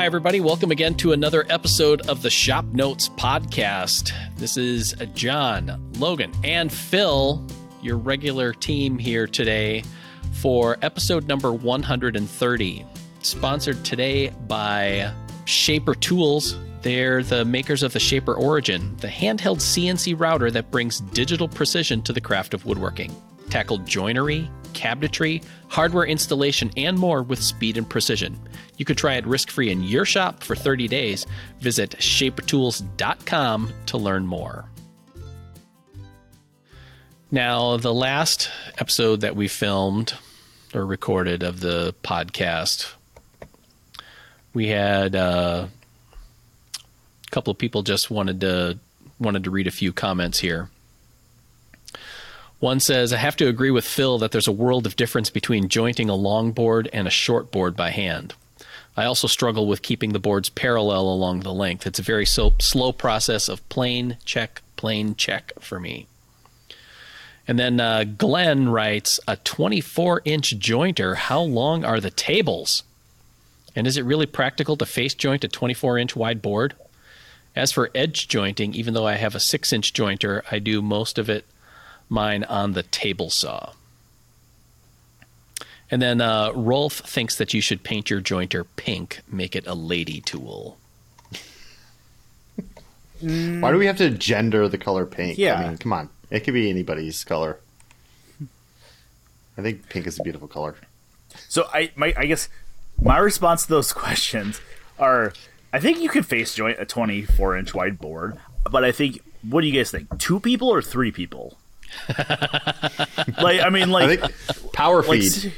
Hi, everybody. Welcome again to another episode of the Shop Notes Podcast. This is John, Logan, and Phil, your regular team here today for episode number 130. Sponsored today by Shaper Tools. They're the makers of the Shaper Origin, the handheld CNC router that brings digital precision to the craft of woodworking. Tackle joinery, cabinetry, hardware installation, and more with speed and precision. You could try it risk free in your shop for 30 days. Visit shapertools.com to learn more. Now, the last episode that we filmed or recorded of the podcast, we had uh, a couple of people just wanted to wanted to read a few comments here. One says, I have to agree with Phil that there's a world of difference between jointing a long board and a short board by hand. I also struggle with keeping the boards parallel along the length. It's a very so, slow process of plane, check, plane, check for me. And then uh, Glenn writes, a 24 inch jointer, how long are the tables? And is it really practical to face joint a 24 inch wide board? As for edge jointing, even though I have a 6 inch jointer, I do most of it mine on the table saw. And then uh, Rolf thinks that you should paint your jointer pink, make it a lady tool. Why do we have to gender the color pink? Yeah. I mean, come on. It could be anybody's color. I think pink is a beautiful color. So I my I guess my response to those questions are I think you could face joint a 24 inch wide board, but I think what do you guys think? Two people or three people? like I mean like I think power like, feed.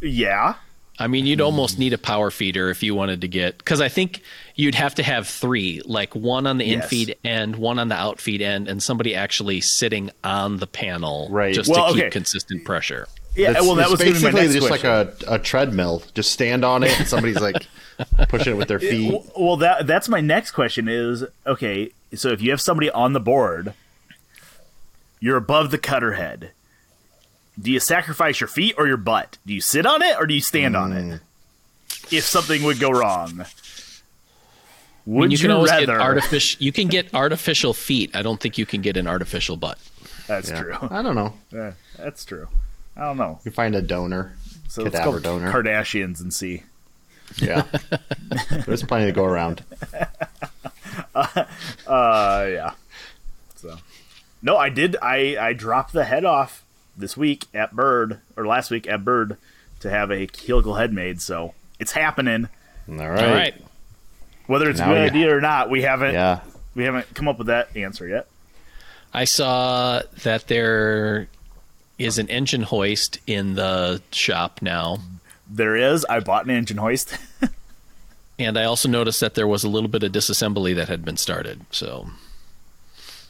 yeah. I mean, you'd almost need a power feeder if you wanted to get, because I think you'd have to have three, like one on the Yes. infeed end, one on the outfeed end, and somebody actually sitting on the panel Right. just Well, to keep okay. consistent pressure. Yeah, It's- well that was gonna my basically next just question. like a, a treadmill. Just stand on it and somebody's like pushing it with their feet. Well- Well, that that's my next question is okay. So if you have somebody on the board, you're above the cutter head. Do you sacrifice your feet or your butt? Do you sit on it or do you stand on Mm. it? If something would go wrong, I would mean, you you, can always rather? get artificial. You can get artificial feet. I don't think you can get an artificial butt. that's Yeah. true. I don't know. Yeah, that's true. I don't know. You find a donor, So let's cadaver go donor. Kardashians and see. yeah, there's plenty to go around. Uh, yeah. So, no, I did. I I dropped the head off this week at Byrd or last week at Byrd to have a helical head made. So it's happening. All right. All right. Whether it's a good idea or not, we haven't Yeah. we haven't come up with that answer yet. I saw that there is an engine hoist in the shop now. There is. I bought an engine hoist. And I also noticed that there was a little bit of disassembly that had been started. So,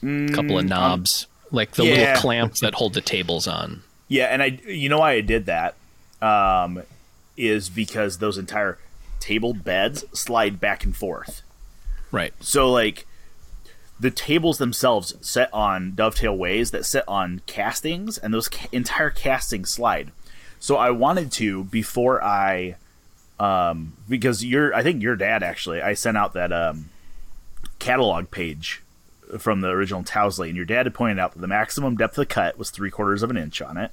a couple of knobs, like the yeah. little clamps that hold the tables on. yeah, and I you know why I did that um, is because those entire table beds slide back and forth. Right. So like the tables themselves set on dovetail ways that sit on castings, and those ca- entire castings slide. So I wanted to before I, um, because your I think your dad actually I sent out that um, catalog page from the original Towsley, and your dad had pointed out that the maximum depth of cut was three quarters of an inch on it.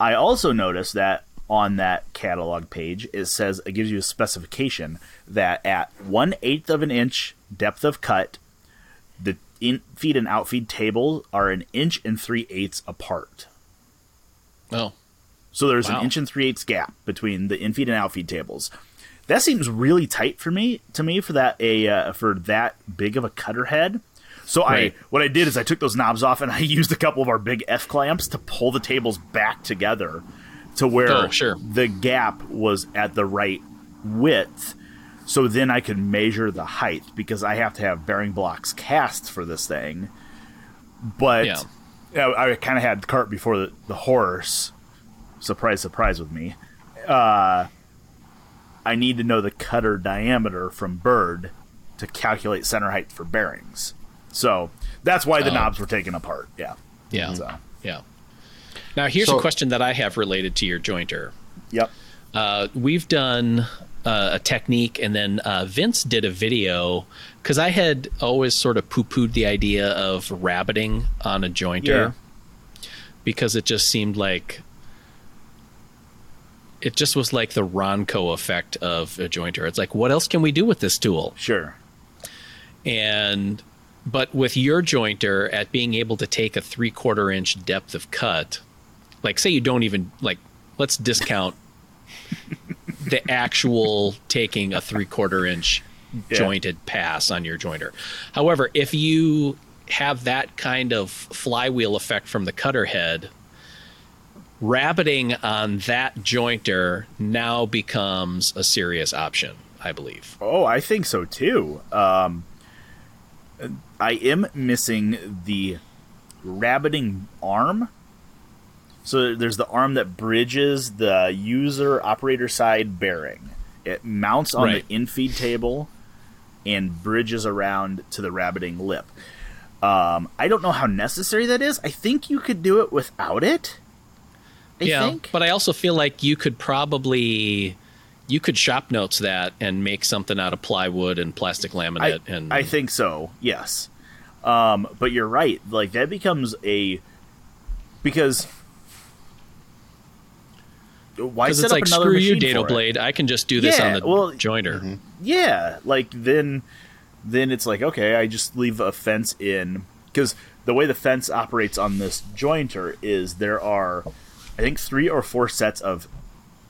I also noticed that on that catalog page, it says it gives you a specification that at one eighth of an inch depth of cut, the in feed and outfeed tables are an inch and three eighths apart. Oh, So there's Wow. an inch and three eighths gap between the infeed and outfeed tables. That seems really tight for me to me for that a uh, for that big of a cutter head. So Right. I what I did is I took those knobs off and I used a couple of our big F clamps to pull the tables back together to where Oh, sure. the gap was at the right width. So then I could measure the height because I have to have bearing blocks cast for this thing. But Yeah. I, I kind of had the cart before the, the horse. Surprise, surprise with me. Uh, I need to know the cutter diameter from Byrd to calculate center height for bearings. So that's why the Oh. knobs were taken apart. Yeah. yeah. So, Yeah. Now, here's So- a question that I have related to your jointer. yep. Uh, we've done uh, a technique, and then uh, Vince did a video because I had always sort of poo pooed the idea of rabbiting on a jointer because it just seemed like it just was like the Ronco effect of a jointer. It's like, what else can we do with this tool? Sure. And but with your jointer at being able to take a three quarter inch depth of cut, like say you don't even like let's discount the actual taking a three quarter inch Yeah. jointed pass on your jointer. However, if you have that kind of flywheel effect from the cutter head, rabbiting on that jointer now becomes a serious option, I believe. Oh, I think so too. Um, I am missing the rabbiting arm. So there's the arm that bridges the user operator side bearing. It mounts on Right. the infeed table and bridges around to the rabbiting lip. Um, I don't know how necessary that is. I think you could do it without it. I yeah, think. but I also feel like you could probably you could shop notes that and make something out of plywood and plastic I, laminate and I think so. Yes, um, but you're right. Like that becomes a because why because set it's up like another screw you, Dado for it? Blade. I can just do this Yeah, on the well- jointer. Yeah, like then then it's like okay, I just leave a fence in because the way the fence operates on this jointer is there are I think three or four sets of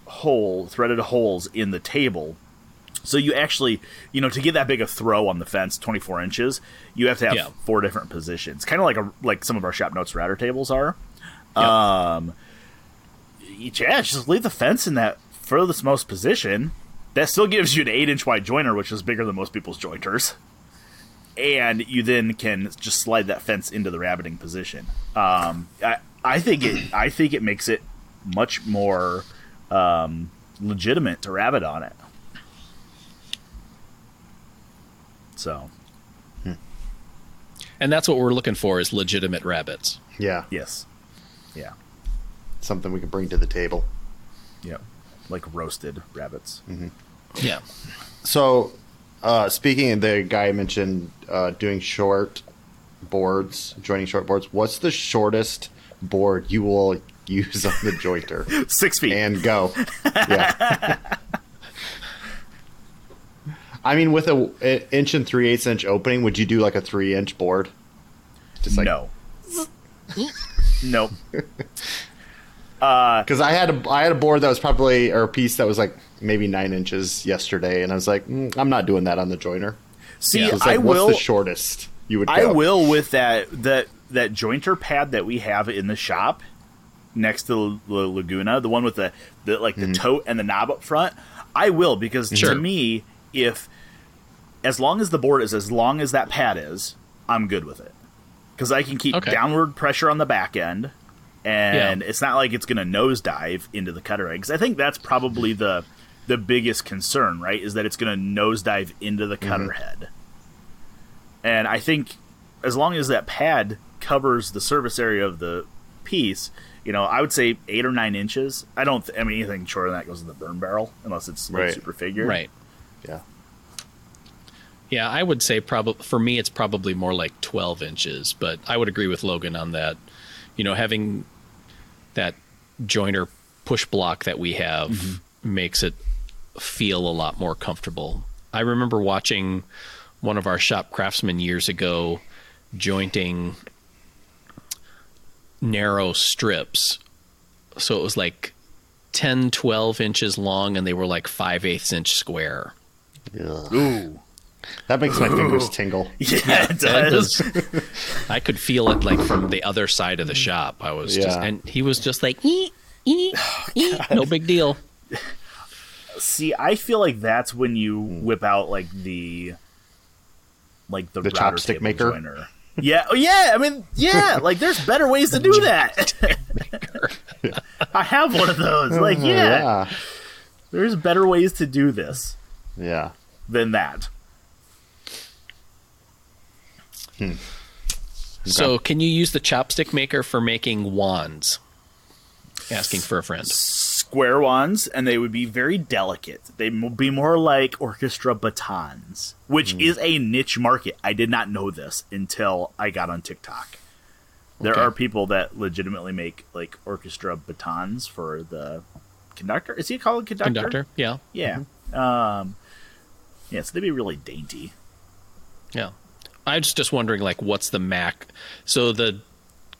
hole threaded holes in the table. So you actually, you know, to get that big a throw on the fence, 24 inches, you have to have Yeah. four different positions, kind of like a like some of our shop notes router tables are. Yeah. Um, yeah, just leave the fence in that furthest most position. That still gives you an eight inch wide jointer, which is bigger than most people's jointers. And you then can just slide that fence into the rabbiting position. Um, I, I think it. I think it makes it much more um, legitimate to rabbit on it. So And that's what we're looking for is legitimate rabbits. Yeah, yes, yeah, something we can bring to the table. yep, like roasted rabbits. Yeah. So, uh, speaking of the guy I mentioned uh, doing short boards, joining short boards, what's the shortest board you will use on the jointer? Six feet. and go. Yeah. I mean, with a, a inch and three eighths inch opening, would you do like a three inch board? Just like no. nope. because I had a I had a board that was probably or a piece that was like maybe nine inches yesterday, and I was like, mm, I'm not doing that on the joiner. See, So it's I like, will. What's the shortest you would? Go? I will with that that that jointer pad that we have in the shop next to the Laguna, the one with the, the like Mm-hmm. the tote and the knob up front. I will because Sure. to me, if as long as the board is as long as that pad is, I'm good with it because I can keep Okay. downward pressure on the back end, and it's not like it's going to nosedive into the cutter eggs. I think that's probably the the biggest concern, right? Is that it's going to nosedive into the mm-hmm. cutter head. And I think as long as that pad covers the surface area of the piece, you know, I would say eight or nine inches. I don't. Th- I mean, anything shorter than that goes in the burn barrel, unless it's like, Right. super figure. Right. Yeah. Yeah, I would say probably for me it's probably more like 12 inches, but I would agree with Logan on that. You know, having that joiner push block that we have mm-hmm. makes it feel a lot more comfortable. I remember watching one of our shop craftsmen years ago jointing narrow strips. So it was like 10, 12 inches long and they were like 5 eighths inch square. Ugh. Ooh. That makes my fingers tingle. Yeah, it does. was- I could feel it like from the other side of the shop. I was just, and he was just like, ee, ee, oh, ee, no big deal. See, I feel like that's when you hmm. whip out like the like the, The chopstick maker? joiner. Yeah, oh yeah. I mean, yeah. Like, there's better ways to do that. I have one of those. Like, oh, yeah, yeah. there's better ways to do this Yeah. than that. Hmm. So, can you use the chopstick maker for making wands? asking for a friend. Square ones, and they would be very delicate. They would be more like orchestra batons, which is a niche market. I did not know this until I got on TikTok. There Okay. are people that legitimately make like orchestra batons for the conductor. Is he called conductor? Conductor, yeah, Yeah. Um, yeah, so they'd be really dainty. yeah. I was just wondering, like, what's the Mac? So the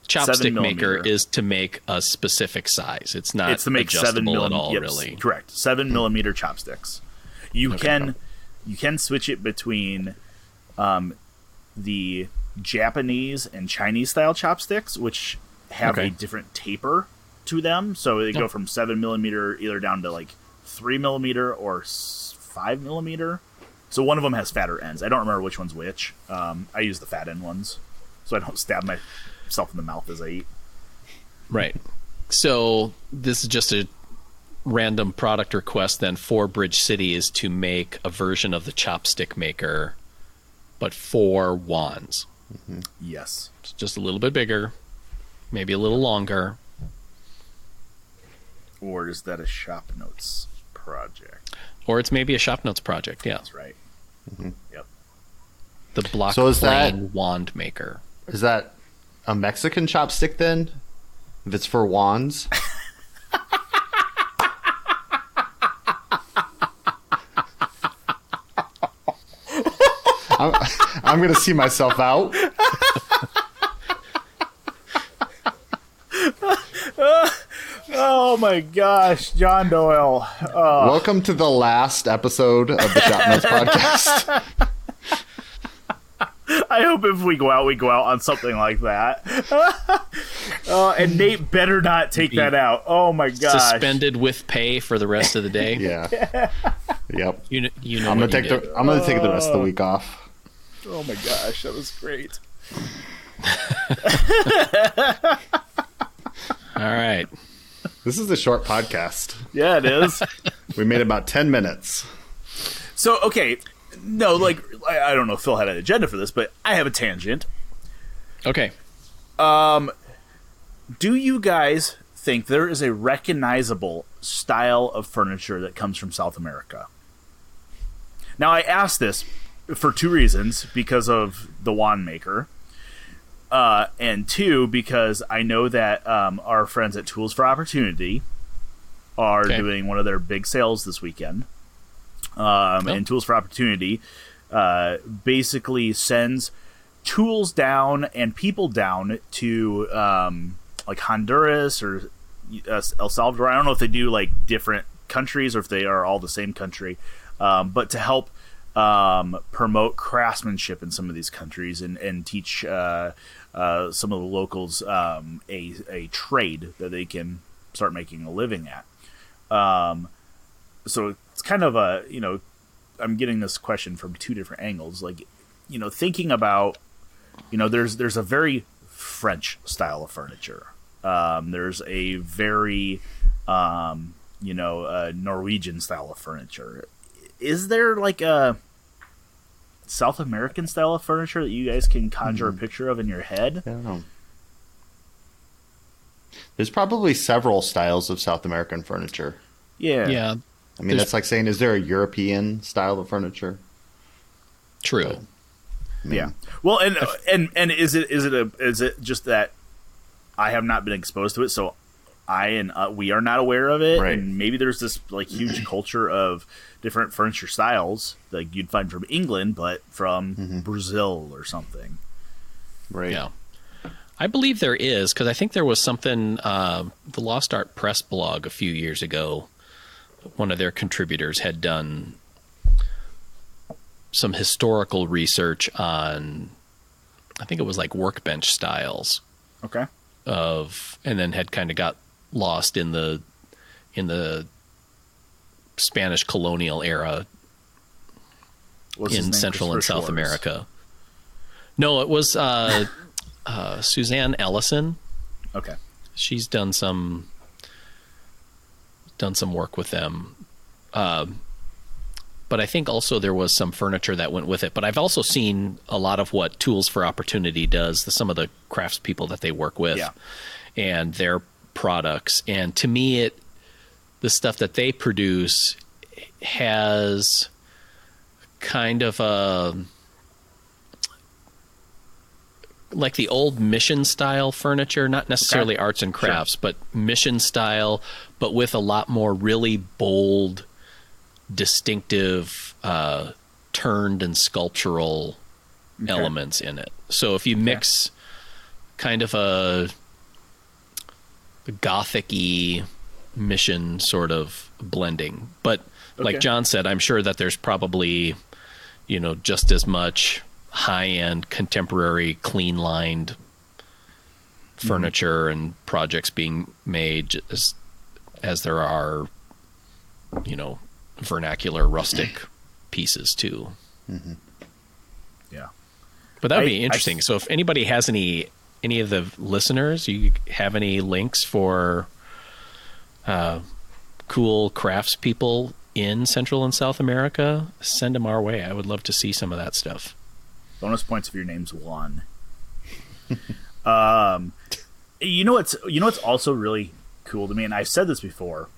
chopstick maker is to make a specific size. It's not it's to make seven millimeter. at all, yes, really. Correct. Seven millimeter chopsticks. You can you can switch it between um, the Japanese and Chinese style chopsticks, which have Okay. a different taper to them. So they Oh. go from seven millimeter either down to like three millimeter or five millimeter. So one of them has fatter ends. I don't remember which one's which. Um, I use the fat end ones, so I don't stab myself in the mouth as I eat. Right. So this is just a random product request then for Bridge City is to make a version of the chopstick maker, but for wands. Mm-hmm. Yes. It's just a little bit bigger, maybe a little longer. Or is that a shop notes project? Or it's maybe a shop notes project, yeah. That's right. Mm-hmm. Yep. The block So is that- plane wand maker. Is that a Mexican chopstick then? If it's for wands? I'm, I'm gonna see myself out. Oh my gosh, John Doyle. Oh, Welcome to the last episode of the Notes podcast. I hope if we go out, we go out on something like that. uh, and Nate better not take Be that out. Oh my gosh. Suspended with pay for the rest of the day. Yeah. Yep. You know, you know I'm gonna what you take did. the I'm gonna take the rest of the week off. Oh my gosh, that was great. All right. This is a short podcast. Yeah, it is. We made about ten minutes. so, okay. No, like, I, I don't know if Phil had an agenda for this, but I have a tangent. Okay. Um, Do you guys think there is a recognizable style of furniture that comes from South America? Now, I ask this for two reasons because of the wand maker, uh, and two, because I know that um, our friends at Tools for Opportunity are Okay. doing one of their big sales this weekend. Um, Oh. And Tools for Opportunity uh, basically sends tools down and people down to um, like Honduras or uh, El Salvador. I don't know if they do like different countries or if they are all the same country, um, but to help um, promote craftsmanship in some of these countries and and teach uh, uh, some of the locals um, a a trade that they can start making a living at. Um, so kind of a you know I'm getting this question from two different angles. Like you know thinking about you know there's there's a very French style of furniture. Um, there's a very um, you know uh, Norwegian style of furniture. Is there like a South American style of furniture that you guys can conjure a picture of in your head? I don't know. There's probably several styles of South American furniture. Yeah. Yeah. I mean, There's- that's like saying, is there a European style of furniture? True. Yeah. Well, and and and is it is it a is it just that I have not been exposed to it, so I and uh, we are not aware of it, Right. and maybe there's this like huge culture of different furniture styles like you'd find from England, but from Brazil or something. Right. Yeah. I believe there is because I think there was something uh, the Lost Art Press blog a few years ago. One of their contributors had done some historical research on, I think it was like workbench styles Okay. of, and then had kind of got lost in the in the Spanish colonial era What's in? Central and South Schwarz. America. No, it was uh, uh, Suzanne Ellison. Okay. She's done some done some work with them. Um, but I think also there was some furniture that went with it. But I've also seen a lot of what Tools for Opportunity does. The, some of the craftspeople that they work with, Yeah. and their products, and to me, it the stuff that they produce has kind of a like the old mission style furniture, not necessarily Okay. arts and crafts, but mission style, but with a lot more really bold, distinctive, uh, turned and sculptural elements in it. So if you mix kind of a gothic-y mission sort of blending, but like John said, I'm sure that there's probably you know just as much high-end contemporary clean lined furniture and projects being made as as there are you know vernacular rustic pieces too. Yeah. but that would I- be I- interesting. so if anybody has any any of the listeners you have any links for uh, cool crafts people in central and south america send them our way. I would love to see some of that stuff. Bonus points if your name's Juan. um, you know what's you know what's also really cool to me, and I've said this before,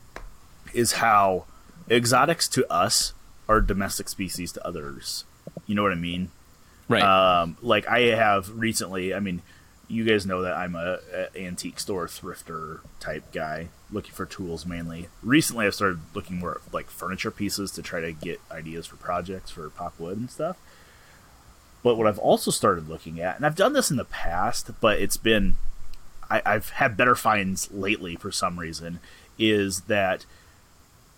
is how exotics to us are domestic species to others. You know what I mean? right Um, like I have recently. I mean, you guys know that I'm a, a antique store thrifter type guy, looking for tools mainly. Recently, I've started looking more at, like furniture pieces to try to get ideas for projects for pop wood and stuff. But what I've also started looking at, and I've done this in the past, but it's been I, I've had better finds lately for some reason, is that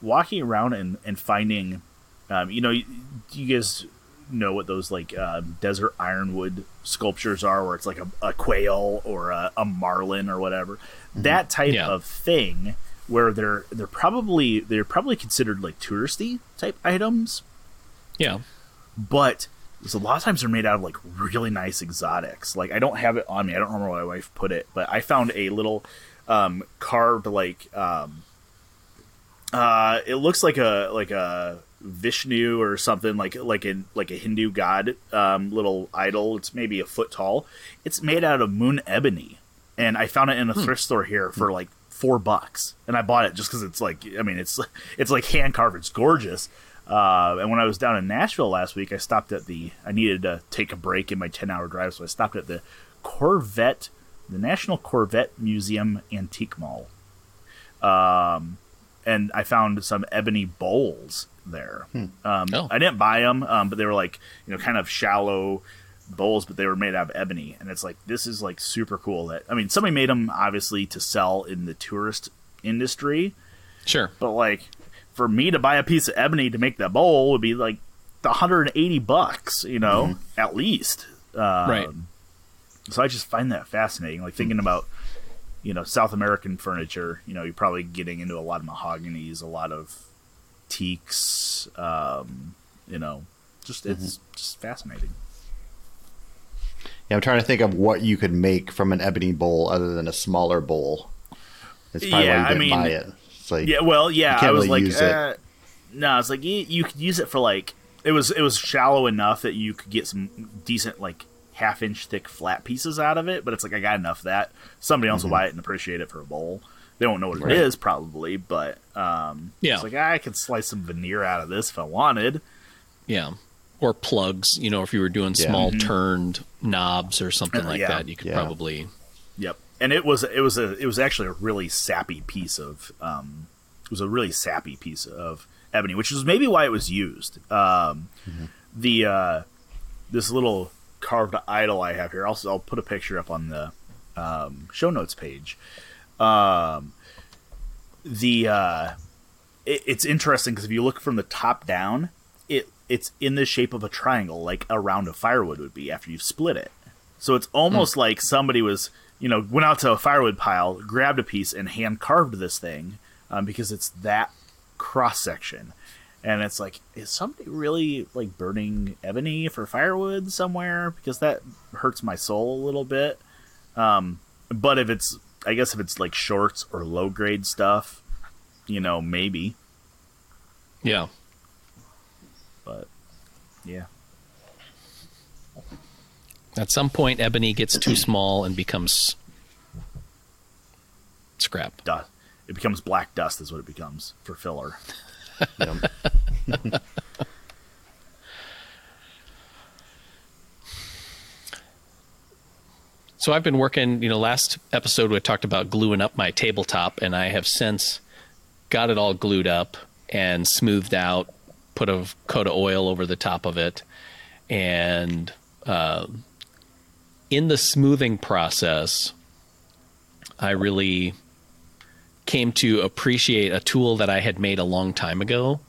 walking around and, and finding, um, you know, you, you guys know what those like um, desert ironwood sculptures are, where it's like a, a quail or a, a marlin or whatever. That type Yeah. of thing, where they're they're probably they're probably considered like touristy type items, yeah but so a lot of times they're made out of like really nice exotics. Like I don't have it on me. I don't remember where my wife put it, but I found a little um, carved like um, uh, it looks like a like a Vishnu or something like like a like a Hindu god um, little idol. It's maybe a foot tall. It's made out of Mun ebony, and I found it in a thrift store here for like four bucks, and I bought it just because it's like I mean it's it's like hand carved. It's gorgeous. Uh, and when I was down in Nashville last week, I stopped at the. I needed to take a break in my ten hour drive, so I stopped at the Corvette, the National Corvette Museum Antique Mall. Um, and I found some ebony bowls there. Um, Oh. I didn't buy them, um, but they were like you know kind of shallow bowls, but they were made out of ebony, and it's like this is like super cool. That I mean, somebody made them obviously to sell in the tourist industry, sure but like for me to buy a piece of ebony to make that bowl would be like 180 bucks, you know, at least. Um, Right. So I just find that fascinating. Like thinking about, you know, South American furniture. You know, you're probably getting into a lot of mahoganies, a lot of teaks. Um, you know, just it's just fascinating. Yeah, I'm trying to think of what you could make from an ebony bowl other than a smaller bowl. It's probably Yeah, why I you didn't mean- buy it. It's like, Yeah, well, yeah, You can't I was really like, use it. uh, no, it's like you, you could use it for like it was it was shallow enough that you could get some decent like half inch thick flat pieces out of it, but it's like I got enough of that somebody else will buy it and appreciate it for a bowl. They won't know what Mm-hmm. Right. it is probably, but um, Yeah. it's like I could slice some veneer out of this if I wanted. Yeah. Or plugs, you know, if you were doing Yeah. small turned knobs or something Uh, like yeah. that, you could Yeah. probably. And it was it was a it was actually a really sappy piece of um, it was a really sappy piece of ebony, which is maybe why it was used. Um, The uh, this little carved idol I have here, I'll I'll put a picture up on the um, show notes page. Um, the uh, it, it's interesting because if you look from the top down, it it's in the shape of a triangle, like a round of firewood would be after you've split it. So it's almost like somebody was, you know, went out to a firewood pile, grabbed a piece, and hand carved this thing um, because it's that cross section. And it's like, is somebody really like burning ebony for firewood somewhere? Because that hurts my soul a little bit. Um, but if it's, I guess if it's like shorts or low grade stuff, you know, maybe. Yeah. But yeah, At some point, ebony gets too small and becomes scrap. dust. It becomes black dust, is what it becomes for filler. Yep. So I've been working, you know, last episode we talked about gluing up my tabletop, and I have since got it all glued up and smoothed out, put a coat of oil over the top of it, and uh, in the smoothing process, I really came to appreciate a tool that I had made a long time ago.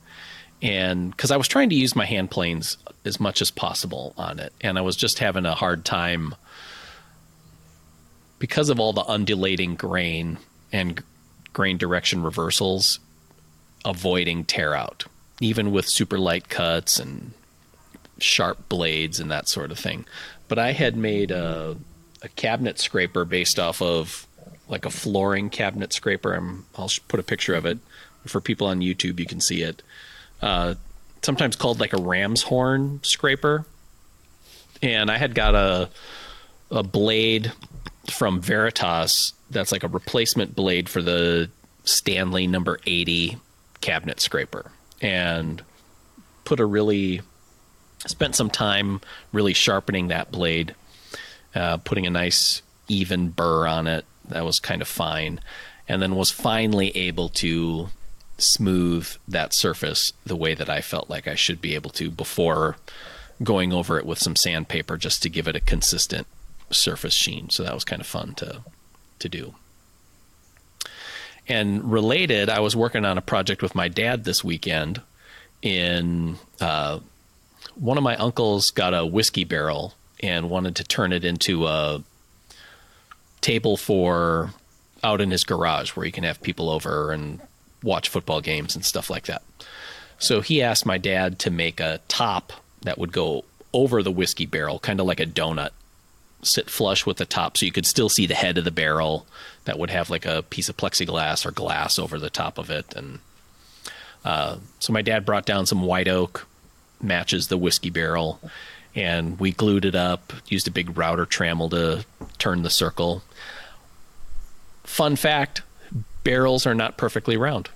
And because I was trying to use my hand planes as much as possible on it, and I was just having a hard time because of all the undulating grain and grain direction reversals, avoiding tear out, even with super light cuts and sharp blades and that sort of thing. But I had made a, a cabinet scraper based off of like a flooring cabinet scraper. I'm, I'll put a picture of it for people on YouTube. You can see it. Uh, sometimes called like a ram's horn scraper. And I had got a a blade from Veritas that's like a replacement blade for the Stanley number 80 cabinet scraper and put a really spent some time really sharpening that blade uh, putting a nice even burr on it that was kind of fine and then was finally able to smooth that surface the way that I felt like I should be able to before going over it with some sandpaper just to give it a consistent surface sheen. So that was kind of fun to to do. And related, I was working on a project with my dad this weekend. In uh, one of my uncles got a whiskey barrel and wanted to turn it into a table for out in his garage where he can have people over and watch football games and stuff like that. So he asked my dad to make a top that would go over the whiskey barrel, kind of like a donut, sit flush with the top so you could still see the head of the barrel that would have like a piece of plexiglass or glass over the top of it. And uh, so my dad brought down some white oak, matches the whiskey barrel, and we glued it up, used a big router trammel to turn the circle. Fun fact barrels are not perfectly round.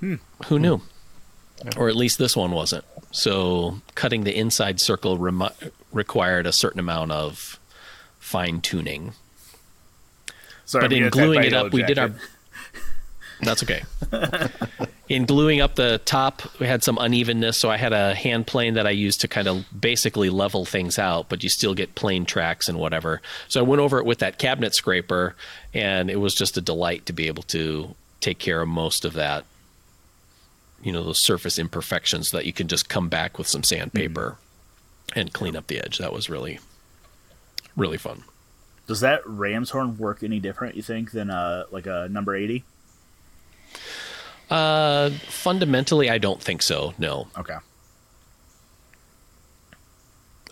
Who knew? Or at least this one wasn't. So cutting the inside circle required a certain amount of fine tuning. Sorry, But in gluing it up, we did our. That's okay. in gluing up the top, we had some unevenness, so I had a hand plane that I used to kind of basically level things out, but you still get plane tracks and whatever. So I went over it with that cabinet scraper, and it was just a delight to be able to take care of most of that. You know, those surface imperfections that you can just come back with some sandpaper and clean up the edge. That was really, really fun. Does that ram's horn work any different? You think than uh like a number eighty? Uh, fundamentally, I don't think so. No, Okay.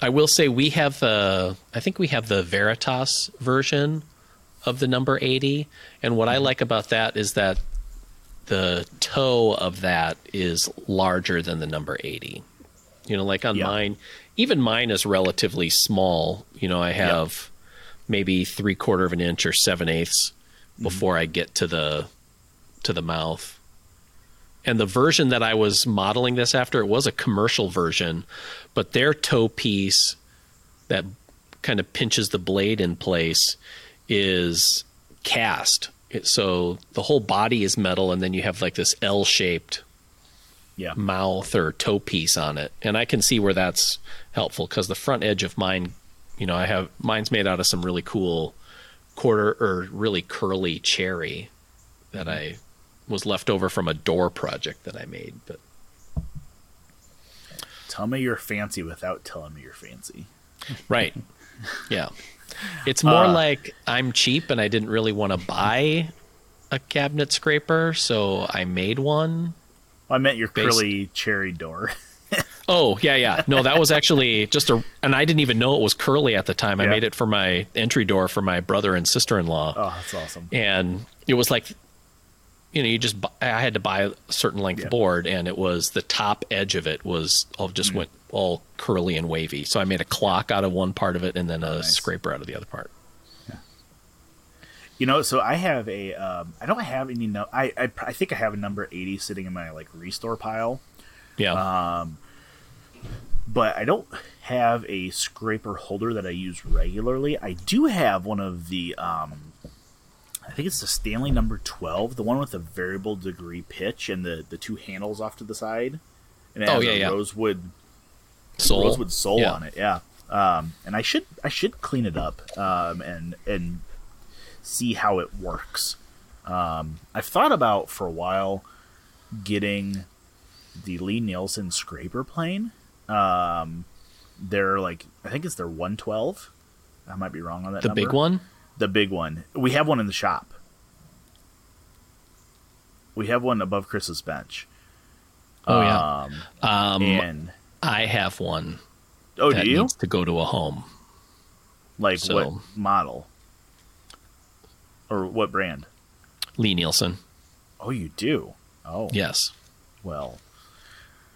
I will say we have the I think we have the Veritas version of the number 80 and what I mm-hmm. like about that is that the toe of that is larger than the number 80. You know, like on Yeah. mine, even mine is relatively small. You know, I have maybe three quarter of an inch or seven eighths mm-hmm. before I get to the to the mouth. And the version that I was modeling this after, it was a commercial version, but their toe piece that kind of pinches the blade in place is cast. So the whole body is metal, and then you have like this L shaped Yeah. mouth or toe piece on it. And I can see where that's helpful because the front edge of mine, you know, I have mine's made out of some really cool quarter or really curly cherry that I was left over from a door project that I made. But Tell me you're fancy without telling me you're fancy. right, yeah, it's more Uh, like I'm cheap and I didn't really want to buy a cabinet scraper, so I made one. I meant your Based- curly cherry door. Oh yeah, yeah. No, that was actually just a, and I didn't even know it was curly at the time. I made it for my entry door for my brother and sister in law, oh, that's awesome. and it was like, you know, you just I had to buy a certain length Yeah. board, and it was the top edge of it was all just Mm-hmm. went all curly and wavy. So I made a clock out of one part of it, and then a nice. scraper out of the other part. You know, so I have a. Um, I don't have any. No, I, I I think I have a number eighty sitting in my like restore pile, Yeah. Um, but I don't have a scraper holder that I use regularly. I do have one of the. Um, I think it's the Stanley number twelve, the one with the variable degree pitch and the the two handles off to the side. And it Oh, has yeah, a yeah. rosewood sole. rosewood sole Yeah. on it. Yeah. Um, and I should I should clean it up um, and and see how it works. Um, I've thought about for a while getting the Lie-Nielsen scraper plane. Um, they're like I think it's their 112. I might be wrong on that. The number. big one? The big one. We have one in the shop. We have one above Chris's bench. Oh, yeah. Um, Um, and I have one oh, do you to go to a home. like so- what model or what brand? Lie-Nielsen. Oh, you do. Oh, Yes. well.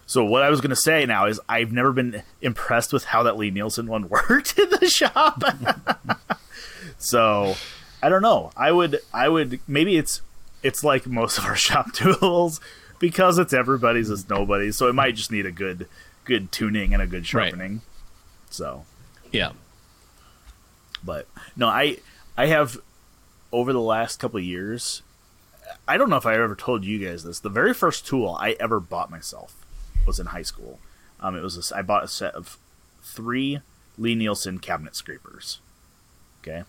So what I was going to say now is I've never been impressed with how that Lie-Nielsen one worked in the shop. so I don't know. I would I would maybe it's it's like most of our shop tools because it's everybody's it's nobody's. So it might just need a good good tuning and a good Right. sharpening. So Yeah. but no i i have over the last couple of years i don't know if i ever told you guys this the very first tool i ever bought myself was in high school um, it was a I bought a set of three Lie-Nielsen cabinet scrapers okay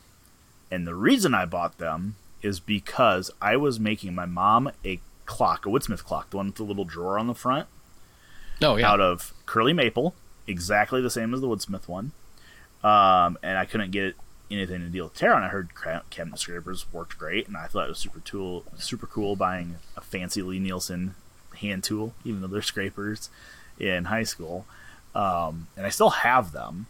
and the reason i bought them is because i was making my mom a clock a woodsmith clock the one with the little drawer on the front Oh, yeah. out of curly maple, exactly the same as the Woodsmith one. Um, and I couldn't get anything to deal with tear on. I heard cabinet scrapers worked great, and I thought it was super tool, super cool buying a fancy Lie-Nielsen hand tool, even though they're scrapers in high school. Um, and I still have them,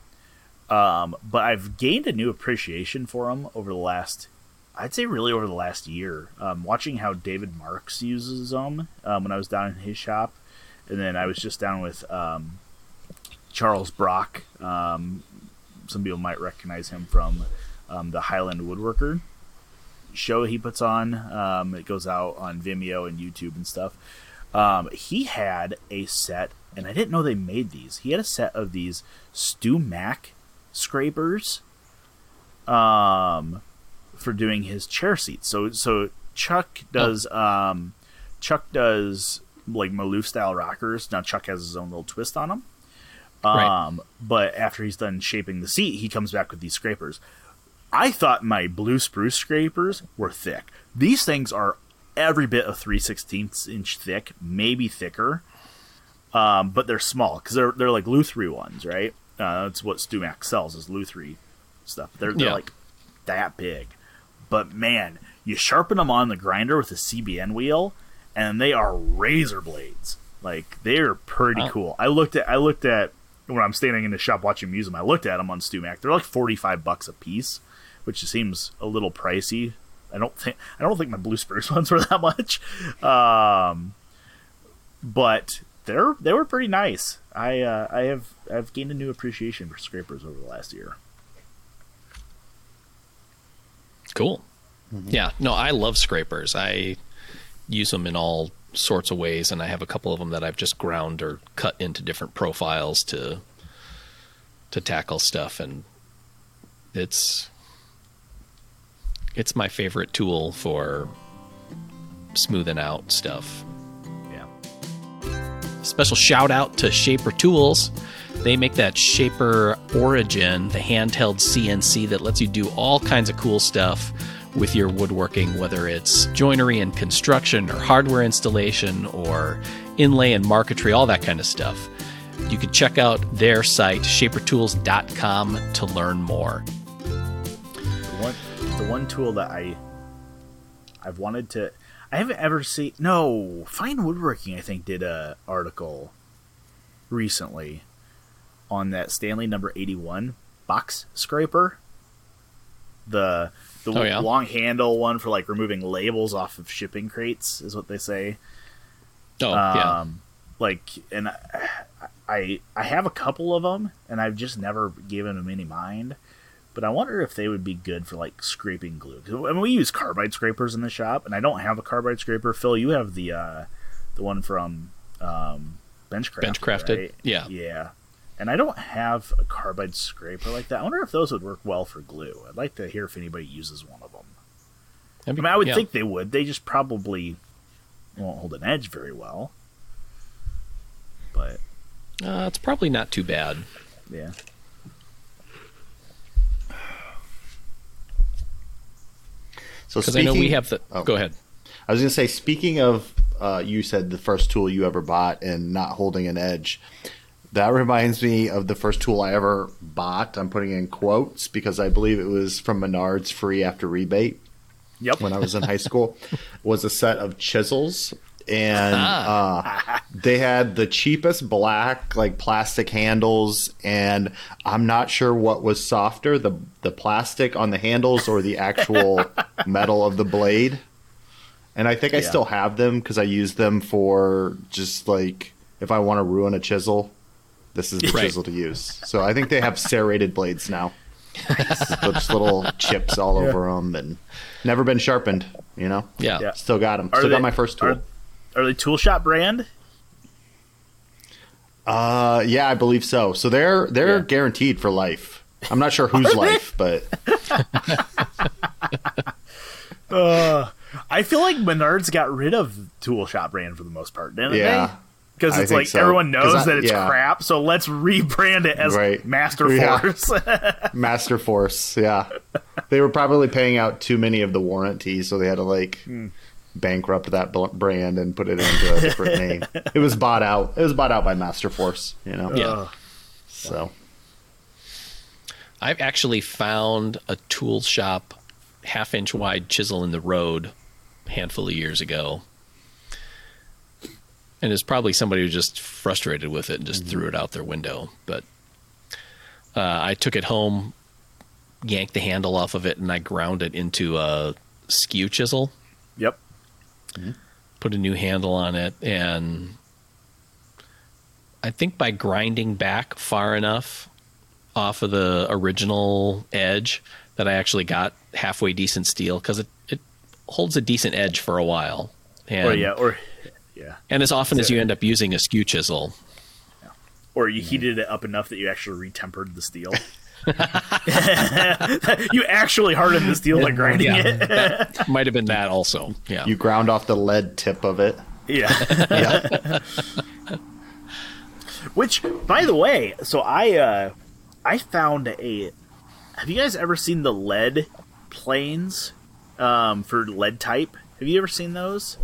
um, but I've gained a new appreciation for them over the last. I'd say really over the last year, um, watching how David Marks uses them um, when I was down in his shop, and then I was just down with um, Charles Brock. Um, some people might recognize him from the Highland Woodworker show he puts on. Um, it goes out on Vimeo and YouTube and stuff. Um, he had a set, and I didn't know they made these. He had a set of these StewMac scrapers um, for doing his chair seats. So, so Chuck does um, Chuck does like Maloof style rockers. Now Chuck has his own little twist on them. Right. Um, but after he's done shaping the seat, he comes back with these scrapers. I thought my blue spruce scrapers were thick. These things are every bit of 3 16ths inch thick, maybe thicker. Um, but they're small because they're they're like luthiery ones, right? Uh, that's what StewMac sells is luthiery stuff. They're they're Yeah. like that big, but man, you sharpen them on the grinder with a CBN wheel, and they are razor blades. Like they're pretty Wow. cool. I looked at I looked at when I'm standing in the shop watching Muse 'em, I looked at them on StewMac. They're like 45 bucks a piece, which seems a little pricey. I don't think I don't think my blue spruce ones were that much. Um, but they're they were pretty nice. I uh, I have I've gained a new appreciation for scrapers over the last year. Cool. Yeah. No, I love scrapers. I use them in all sorts of ways, and I have a couple of them that I've just ground or cut into different profiles to to tackle stuff, and it's it's my favorite tool for smoothing out stuff. Special shout out to Shaper Tools. They make that Shaper Origin, the handheld CNC that lets you do all kinds of cool stuff with your woodworking, whether it's joinery and construction, or hardware installation, or inlay and marquetry, all that kind of stuff. You can check out their site, shapertools.com, to learn more. The one the one tool that I I've wanted to I haven't ever seen no Fine Woodworking I think did a article recently on that Stanley number 81 box scraper the the Oh, yeah? long handle one for like removing labels off of shipping crates is what they say Oh, yeah. um, like, and I, I, I have a couple of them, and I've just never given them any mind. But I wonder if they would be good for like scraping glue. I mean, we use carbide scrapers in the shop, and I don't have a carbide scraper. Phil, you have the uh, the one from um, Benchcraft. Benchcrafted? right? Yeah. yeah. And I don't have a carbide scraper like that. I wonder if those would work well for glue. I'd like to hear if anybody uses one of them. That'd I mean, I would yeah. think they would. They just probably won't hold an edge very well. But uh, it's probably not too bad. yeah, So Because I know we have the. Oh. Go ahead. I was going to say, speaking of, uh, you said the first tool you ever bought and not holding an edge. That reminds me of the first tool I ever bought. I'm putting in quotes because I believe it was from Menards free after rebate yep. when I was in high school. Was a set of chisels, and uh, they had the cheapest black like plastic handles, and I'm not sure what was softer the the plastic on the handles or the actual metal of the blade. And I think I still have them because I use them for just like if I want to ruin a chisel, this is the Right. chisel to use. So I think they have serrated blades now. just little chips all over them and never been sharpened. You know, Yeah. Yeah. still got them. Are Still they- got my first tool. Are, they Tool Shop brand? Uh, yeah, I believe so. So they're they're Yeah. guaranteed for life. I'm not sure whose life, but Uh, I feel like Menards got rid of Tool Shop brand for the most part, didn't yeah, they? Because it's like so. everyone knows I- that it's yeah. crap, so let's rebrand it as Right. Master Yeah. Force. Master Force. Yeah, they were probably paying out too many of the warranties, so they had to like Hmm. Bankrupt that brand and put it into a different name. It was bought out. It was bought out by Masterforce, You know. Yeah. So I've actually found a tool shop half inch wide chisel in the road a handful of years ago. And it's probably somebody who was just frustrated with it and just threw it out their window. But uh, I took it home, yanked the handle off of it, and I ground it into a skew chisel, Yep. Put a new handle on it, and I think by grinding back far enough off of the original edge that I actually got halfway decent steel because it, it holds a decent edge for a while. And, Or yeah, or yeah, and as often as you end up using a skew chisel, or you heated it up enough that you actually retempered the steel. you actually hardened the steel by grinding Yeah. it. might have been that also. Yeah. you ground off the lead tip of it. yeah. Yeah. Which, by the way, so I uh, I found a. Have you guys ever seen the lead planes um, for lead type? Have you ever seen those?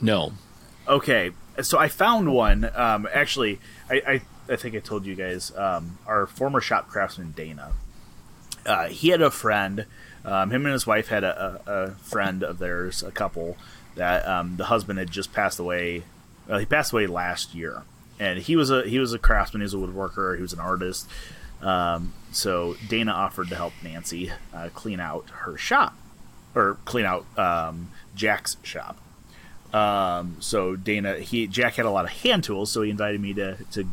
no. Okay, so I found one. Um, actually, I, I I think I told you guys. Um, our former shop craftsman Dana. Uh, he had a friend. Um, him and his wife had a, a, a friend of theirs, a couple that um, the husband had just passed away. Well, he passed away last year, and he was a he was a craftsman. He was a woodworker. He was an artist. Um, so Dana offered to help Nancy uh, clean out her shop, or clean out um, Jack's shop. Um, so Dana, he Jack had a lot of hand tools, so he invited me to to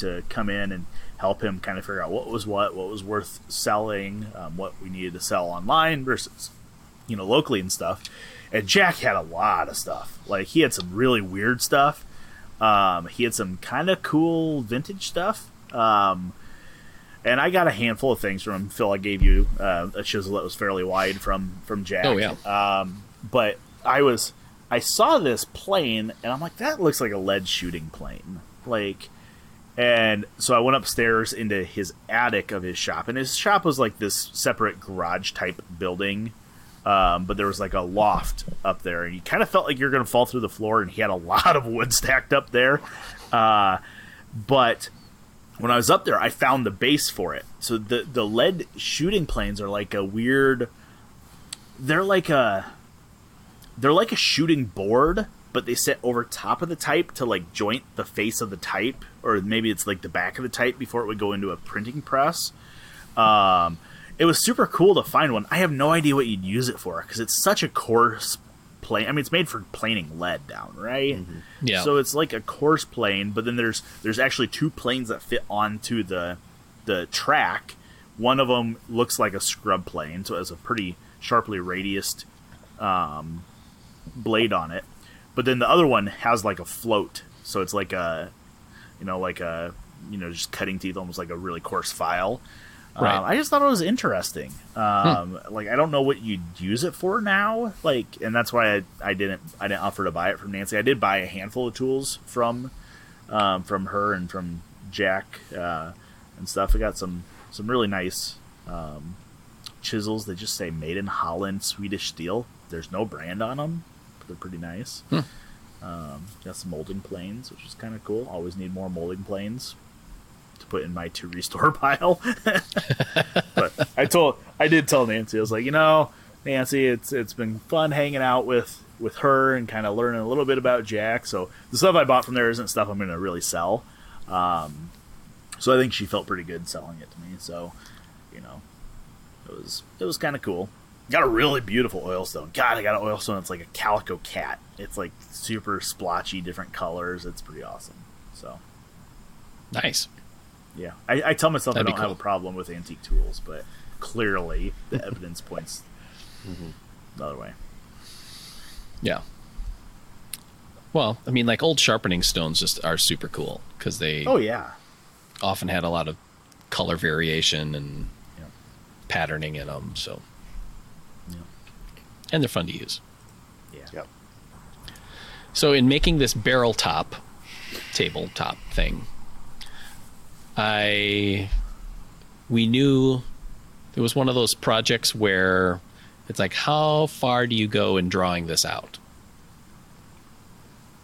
to come in and help him kind of figure out what was what, what was worth selling, um, what we needed to sell online versus you know locally and stuff. And Jack had a lot of stuff. Like he had some really weird stuff. Um, he had some kind of cool vintage stuff. Um, and I got a handful of things from him. Phil, I gave you uh, a chisel that was fairly wide from from Jack. Oh, yeah. Um, but I was I saw this plane and I'm like, that looks like a lead shooting plane. Like, and so I went upstairs into his attic of his shop, and his shop was like this separate garage type building. Um, but there was like a loft up there, and you kind of felt like you're going to fall through the floor. And he had a lot of wood stacked up there. Uh, but when I was up there, I found the base for it. So the the lead shooting planes are like a weird. They're like a. They're like a shooting board, but they sit over top of the type to like joint the face of the type, or maybe it's like the back of the type before it would go into a printing press. Um, it was super cool to find one. I have no idea what you'd use it for because it's such a coarse plane. I mean, it's made for planing lead down, right? Yeah. So it's like a coarse plane, but then there's there's actually two planes that fit onto the the track One of them looks like a scrub plane, so it has a pretty sharply radiused um, blade on it. But then the other one has like a float, so it's like a, you know, like a, you know, just cutting teeth, almost like a really coarse file. Right. Um, I just thought it was interesting. Um, Like I don't know what you'd use it for now. Like, and that's why I, I didn't I didn't offer to buy it from Nancy. I did buy a handful of tools from um, from her and from Jack uh, and stuff. I got some some really nice um, chisels. They just say made in Holland, Swedish steel. There's no brand on them. But they're pretty nice. Um, got some molding planes, which is kind of cool. Always need more molding planes to put in my to restore pile. but I told, I did tell Nancy, I was like, you know, Nancy, it's it's been fun hanging out with with her and kind of learning a little bit about Jack. So the stuff I bought from there isn't stuff I'm going to really sell. Um, so I think she felt pretty good selling it to me. So, you know, it was it was kind of cool. Got a really beautiful oilstone. God, I got an oilstone. It's like a calico cat. It's like super splotchy, different colors. It's pretty awesome. So Nice. yeah, I, I tell myself That'd I don't have a problem with antique tools, but clearly the evidence points mm-hmm. the other way. Yeah. Well, I mean, like old sharpening stones just are super cool because they Oh yeah, often had a lot of color variation and Yeah. patterning in them. So, Yeah. And they're fun to use. yeah. Yep. So, in making this barrel top tabletop thing, I we knew it was one of those projects where it's like, how far do you go in drawing this out?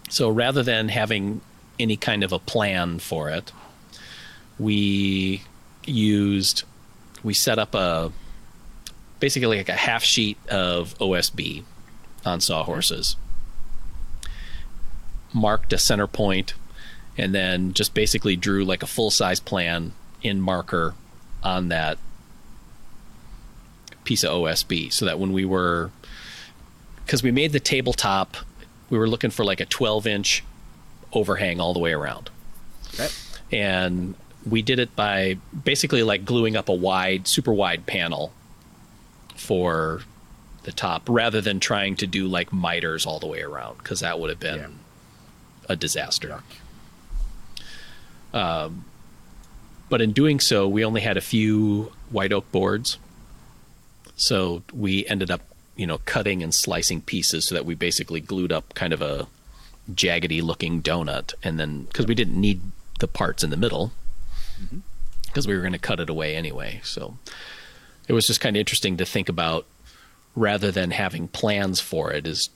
So, rather than having any kind of a plan for it, we used we set up a basically like a half sheet of OSB on sawhorses marked a center point and then just basically drew like a full size plan in marker on that piece of OSB so that when we were because we made the tabletop we were looking for like a 12 inch overhang all the way around Okay. and we did it by basically like gluing up a wide super wide panel for the top rather than trying to do like miters all the way around because that would have been Yeah. a disaster. Um, but in doing so we only had a few white oak boards. So we ended up you know cutting and slicing pieces so that we basically glued up kind of a jaggedy looking donut and then because we didn't need the parts in the middle because we were going to cut it away anyway so it was just kind of interesting to think about rather than having plans for it is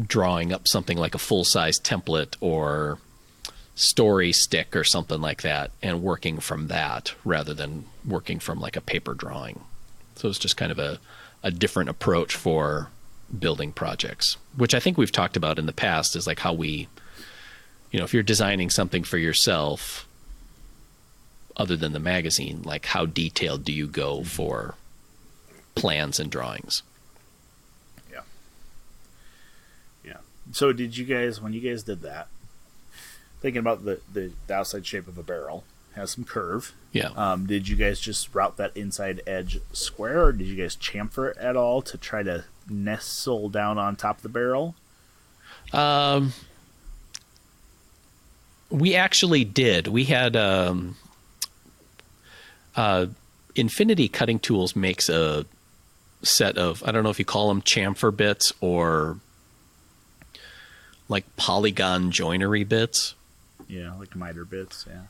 drawing up something like a full size template or story stick or something like that and working from that rather than working from like a paper drawing. So it's just kind of a, a different approach for building projects, which I think we've talked about in the past is like how we, you know, if you're designing something for yourself other than the magazine, like how detailed do you go for plans and drawings? Yeah. Yeah. So did you guys when you guys did that? Thinking about the the, the outside shape of a barrel has some curve. Yeah. Um, did you guys just route that inside edge square, or did you guys chamfer it at all to try to nestle down on top of the barrel? Um, we actually did. We had um, uh, Infinity Cutting Tools makes a set of I don't know if you call them chamfer bits or like polygon joinery bits, Yeah, like miter bits. Yeah.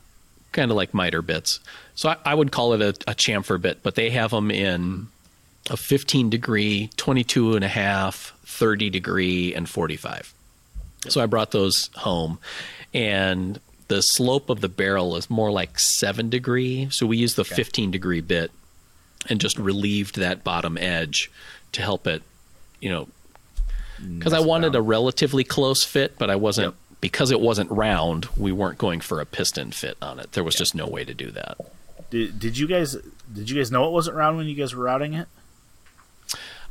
kind of like miter bits. So I, I would call it a, a chamfer bit, but they have them in a 15 degree, 22 and a half, 30 degree, and 45. So I brought those home, and the slope of the barrel is more like seven degree. So we use the 15 degree bit and just relieved that bottom edge to help it, you know, because I wanted a relatively close fit, but I wasn't Yep. because it wasn't round. We weren't going for a piston fit on it. There was just no way to do that. Did, did you guys did you guys know it wasn't round when you guys were routing it?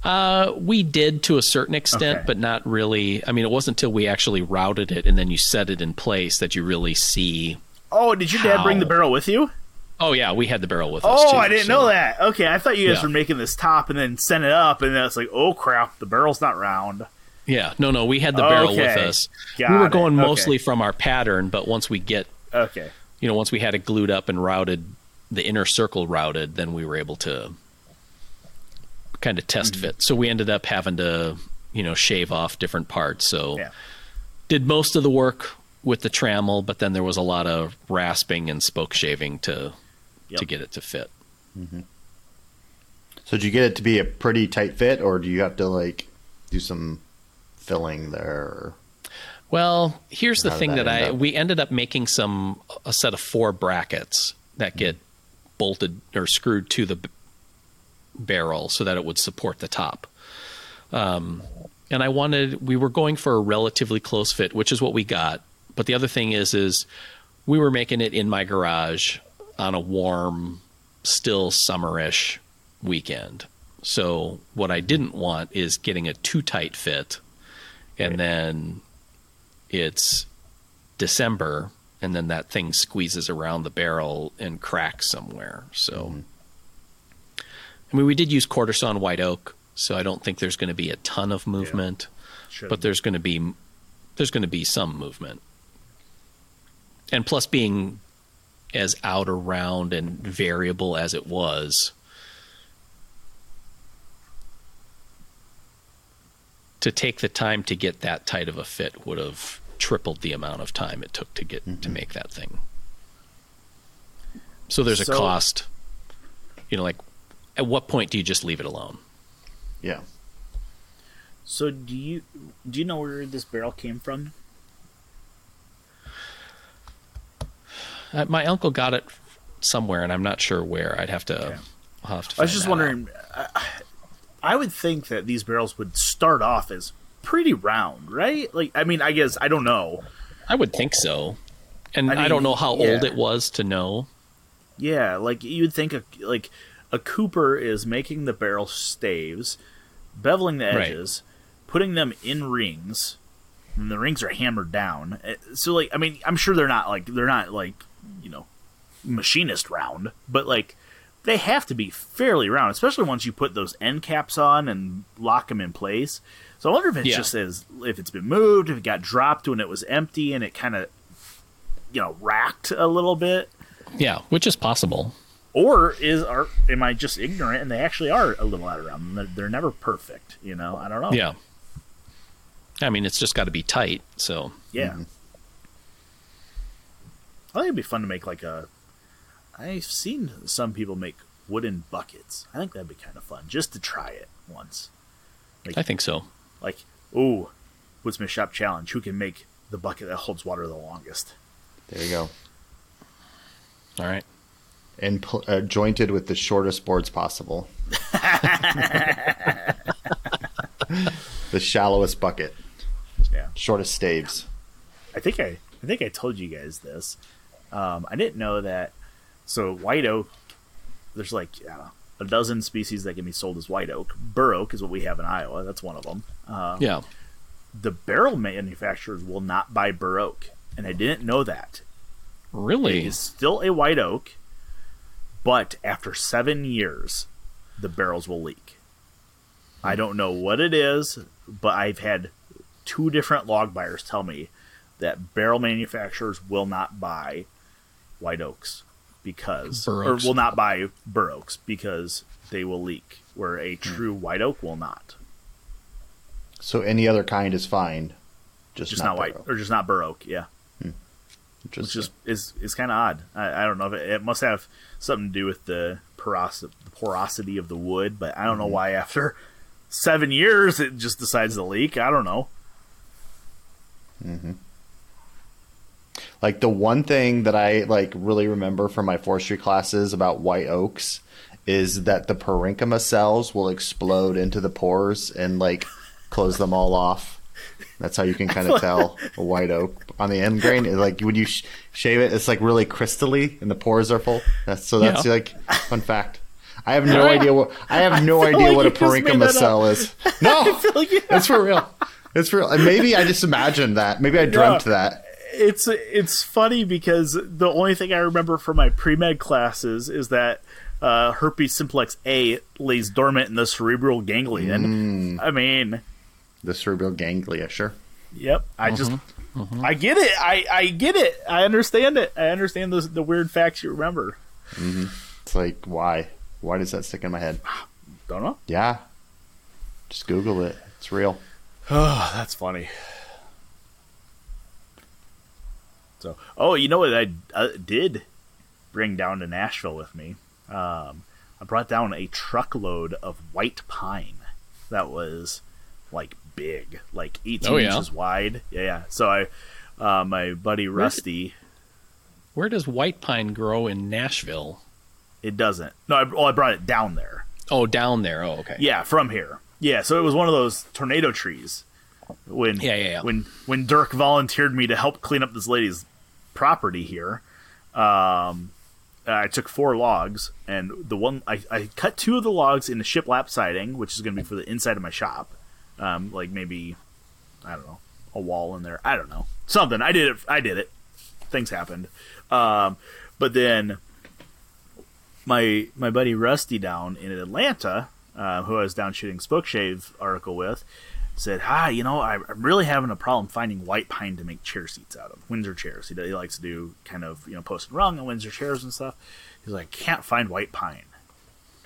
Uh, we did to a certain extent, Okay. but not really. I mean, it wasn't until we actually routed it and then you set it in place that you really see. Oh, did your dad bring the barrel with you? Oh yeah, we had the barrel with us. Oh, too, I didn't so- know that. Okay, I thought you guys Yeah. were making this top and then send it up, and then it's like, oh crap, the barrel's not round. Yeah, no, no, we had the barrel with us. Got we were it. going Okay. mostly from our pattern, but once we get, Okay, you know, once we had it glued up and routed, the inner circle routed, then we were able to kind of test Mm-hmm. fit. So we ended up having to, you know, shave off different parts. So yeah, did most of the work with the trammel, but then there was a lot of rasping and spoke shaving to Yep. to get it to fit. So did you get it to be a pretty tight fit, or do you have to like do some filling there? Well, here's the thing that that, I up? we ended up making some a set of four brackets that get bolted or screwed to the b- barrel so that it would support the top. Um, and I wanted we were going for a relatively close fit, which is what we got. But the other thing is is we were making it in my garage on a warm, still summerish weekend. So what I didn't want is getting a too tight fit and then it's December, and then that thing squeezes around the barrel and cracks somewhere. So, mm-hmm. I mean, we did use sawn white oak, so I don't think there's going to be a ton of movement, Should- but there's going to be there's going to be some movement. And plus, being as out around and variable as it was, to take the time to get that tight of a fit would have tripled the amount of time it took to get to mm-hmm. make that thing. So there's a cost. You know, like at what point do you just leave it alone? Yeah. So do you do you know where this barrel came from? Uh, my uncle got it somewhere, and I'm not sure where. I'd have to. Okay. I'll have to I was just wondering. I, I would think that these barrels would start off as pretty round, right? Like, I mean, I guess I don't know. I would think so, and I I, don't know how yeah. old it was to know. Yeah, like you'd think a like a Cooper is making the barrel staves, beveling the Right. edges, putting them in rings, and the rings are hammered down. Eh, So like, I mean, I'm sure they're not like they're not like you know machinist round, but like they have to be fairly round, especially once you put those end caps on and lock them in place. So I wonder if it's Yeah. just as if it's been moved, if it got dropped when it was empty and it kind of you know racked a little bit Yeah, which is possible. or is are am I just ignorant and they actually are a little out of round? They're, they're never perfect, you know. I don't know. Yeah. I mean, it's just got to be tight. So yeah. Mm-hmm. I think it'd be fun to make like a. I've seen some people make wooden buckets. I think that'd be kind of fun just to try it once. I think so. Like, ooh, Woodsmith Shop Challenge: Who can make the bucket that holds water the longest? There you go. All right. And pl- uh, jointed with the shortest boards possible. the shallowest bucket, Yeah. shortest staves. I think I I think I told you guys this. Um, I didn't know that. So white oak, there's like know, a dozen species that can be sold as white oak. Bur oak is what we have in Iowa. That's one of them. Uh, Yeah. The barrel manufacturers will not buy bur oak, and I didn't know that. Really? is still a white oak, but after seven years, the barrels will leak. I don't know what it is, but I've had two different log buyers tell me that barrel manufacturers will not buy white oaks because Bur or oaks. will not buy bur oaks because they will leak, where a hmm. true white oak will not. So any other kind is fine. Just, Just not, white Burrow. or just not bur oak. Yeah. Hmm. Just, which is is, is kind of odd. I, I don't know if it, it must have something to do with the porosity, the porosity of the wood, but I don't know hmm. why after seven years it just decides to leak. I don't know. Mm-hmm. Like the one thing that I like really remember from my forestry classes about white oaks is that the parenchyma cells will explode into the pores and like close them all off. That's how you can kind of tell a white oak on the end grain. Is like when you sh- shave it, it's like really crystally and the pores are full. That's so that's Yeah. like fun fact. I have no idea what I have no feel idea like what a you just made parenchyma up. cell is. No, I feel it's for real. It's for real. And maybe I just imagined that. Maybe I dreamt that. It's it's funny because the only thing I remember from my pre med classes is that uh, herpes simplex A lays dormant in the cerebral ganglion. Mm. I mean, The cerebral ganglia, sure. yep. I uh-huh. just uh-huh. I get it. I I get it. I understand it. I understand those the weird facts you remember. Mm-hmm. It's like, why? Why does that stick in my head? Don't know. Yeah. Just Google it. It's real. Oh, that's funny. So, oh, you know what I uh, did bring down to Nashville with me? Um, I brought down a truckload of white pine that was like big, like 18 Oh, yeah? inches wide. Yeah, yeah. So I, uh, my buddy Rusty, Where does white pine grow in Nashville? it doesn't. No, I, well, I brought it down there. Oh, down there. Oh, okay. Yeah, from here. Yeah, so it was one of those tornado trees. When Yeah, yeah, yeah. when when Dirk volunteered me to help clean up this lady's property here, um, I took four logs, and the one I, I cut two of the logs in into shiplap siding, which is going to be for the inside of my shop, um, like maybe I don't know a wall in there. I don't know something. I did it. I did it. Things happened, um, but then my my buddy Rusty down in Atlanta, uh, who I was down shooting Spokeshave article with, said, "Hi, you know, I'm really having a problem finding white pine to make chair seats out of. Windsor chairs. He, he likes to do kind of you know post and rung on Windsor chairs and stuff. He's like, can't find white pine.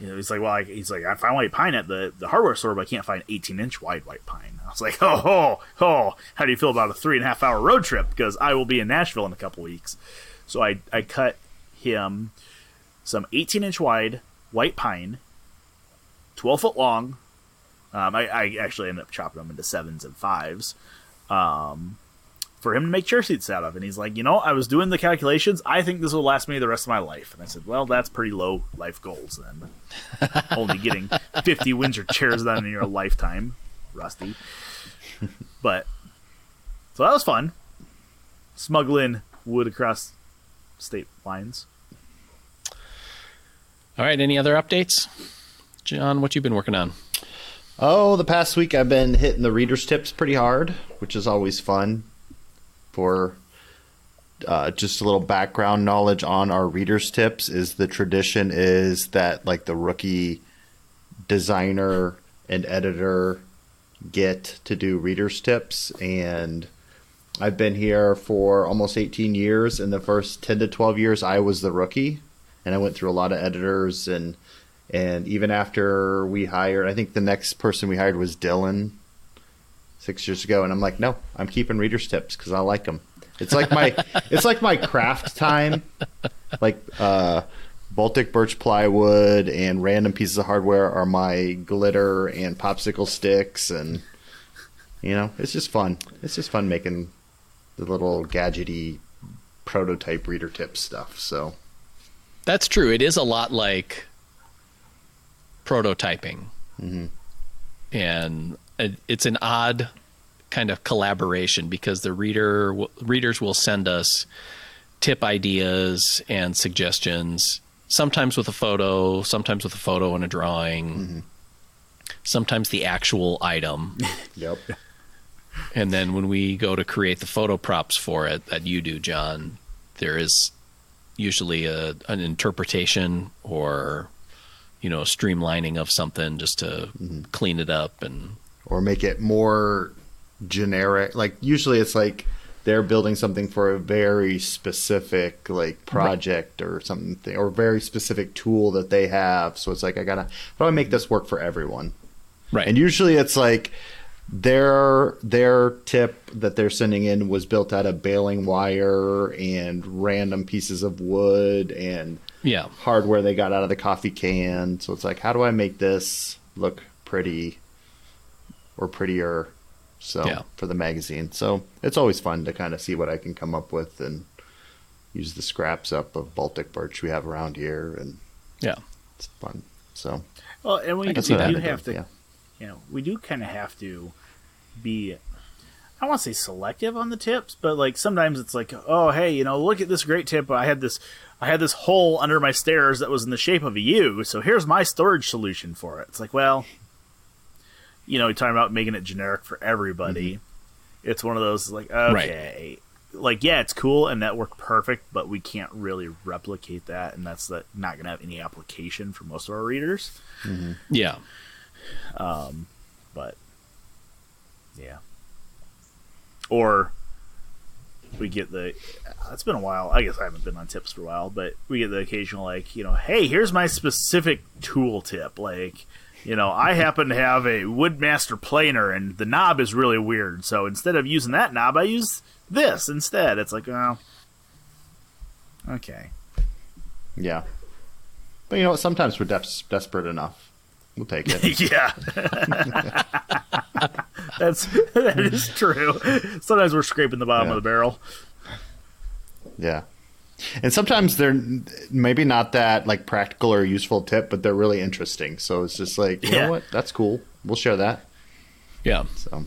You know, he's like, well, I, he's like, I found white pine at the, the hardware store, but I can't find 18 inch wide white pine. I was like, oh, oh, oh, how do you feel about a three and a half hour road trip? Because I will be in Nashville in a couple weeks. So I, I cut him some 18 inch wide white pine, 12 foot long. Um, I, I actually ended up chopping them into sevens and fives um, for him to make chair seats out of. And he's like, you know, I was doing the calculations. I think this will last me the rest of my life. And I said, well, that's pretty low life goals then. Only getting 50 Windsor chairs done in your lifetime, Rusty. But so that was fun. Smuggling wood across state lines. All right. Any other updates, John? What you been working on? Oh, the past week I've been hitting the reader's tips pretty hard, which is always fun. For uh, just a little background knowledge on our reader's tips, is the tradition is that like the rookie designer and editor get to do reader's tips, and I've been here for almost 18 years. In the first 10 to 12 years, I was the rookie, and I went through a lot of editors and and even after we hired, I think the next person we hired was Dylan six years ago, and I'm like, no, I'm keeping readers tips because I like them. It's like my it's like my craft time, like uh, Baltic birch plywood and random pieces of hardware are my glitter and popsicle sticks, and you know, it's just fun. It's just fun making the little gadgety prototype reader tip stuff. So That's true. It is a lot like prototyping, mm-hmm. and it's an odd kind of collaboration because the reader readers will send us tip ideas and suggestions, sometimes with a photo, sometimes with a photo and a drawing, mm-hmm. sometimes the actual item. yep. And then when we go to create the photo props for it that you do, John, there is usually a an interpretation or you know streamlining of something just to mm-hmm. clean it up and or make it more generic. Like usually it's like they're building something for a very specific like project or something or very specific tool that they have. So it's like I gotta how do I make this work for everyone? right. And usually it's like their their tip that they're sending in was built out of baling wire and random pieces of wood and yeah, hardware they got out of the coffee can. So it's like, how do I make this look pretty or prettier? So Yeah. for the magazine, so it's always fun to kind of see what I can come up with and use the scraps up of Baltic birch we have around here, and yeah, it's fun. So Well, and we, I we can see that. do have to, yeah. You know, we do kind of have to be. I want to say selective on the tips, but like sometimes it's like, oh, hey, you know, look at this great tip. I had this, I had this hole under my stairs that was in the shape of a U. So here's my storage solution for it. It's like, well, you know, you're talking about making it generic for everybody. Mm-hmm. It's one of those like, okay, like yeah, it's cool and that worked perfect, but we can't really replicate that, and that's the, not going to have any application for most of our readers. Mm-hmm. Yeah. Um, but yeah, or we get the. It's been a while. I guess I haven't been on tips for a while, but we get the occasional like you know, hey, here's my specific tool tip, like. You know, I happen to have a Woodmaster planer, and the knob is really weird. So instead of using that knob, I use this instead. It's like, oh, okay. Yeah. But you know? Sometimes we're des- desperate enough. We'll take it. yeah, that's that is true. Sometimes we're scraping the bottom Yeah. of the barrel. yeah. And sometimes they're maybe not that like practical or useful tip, but they're really interesting. So it's just like, you Yeah. know what? That's cool. We'll share that. Yeah. So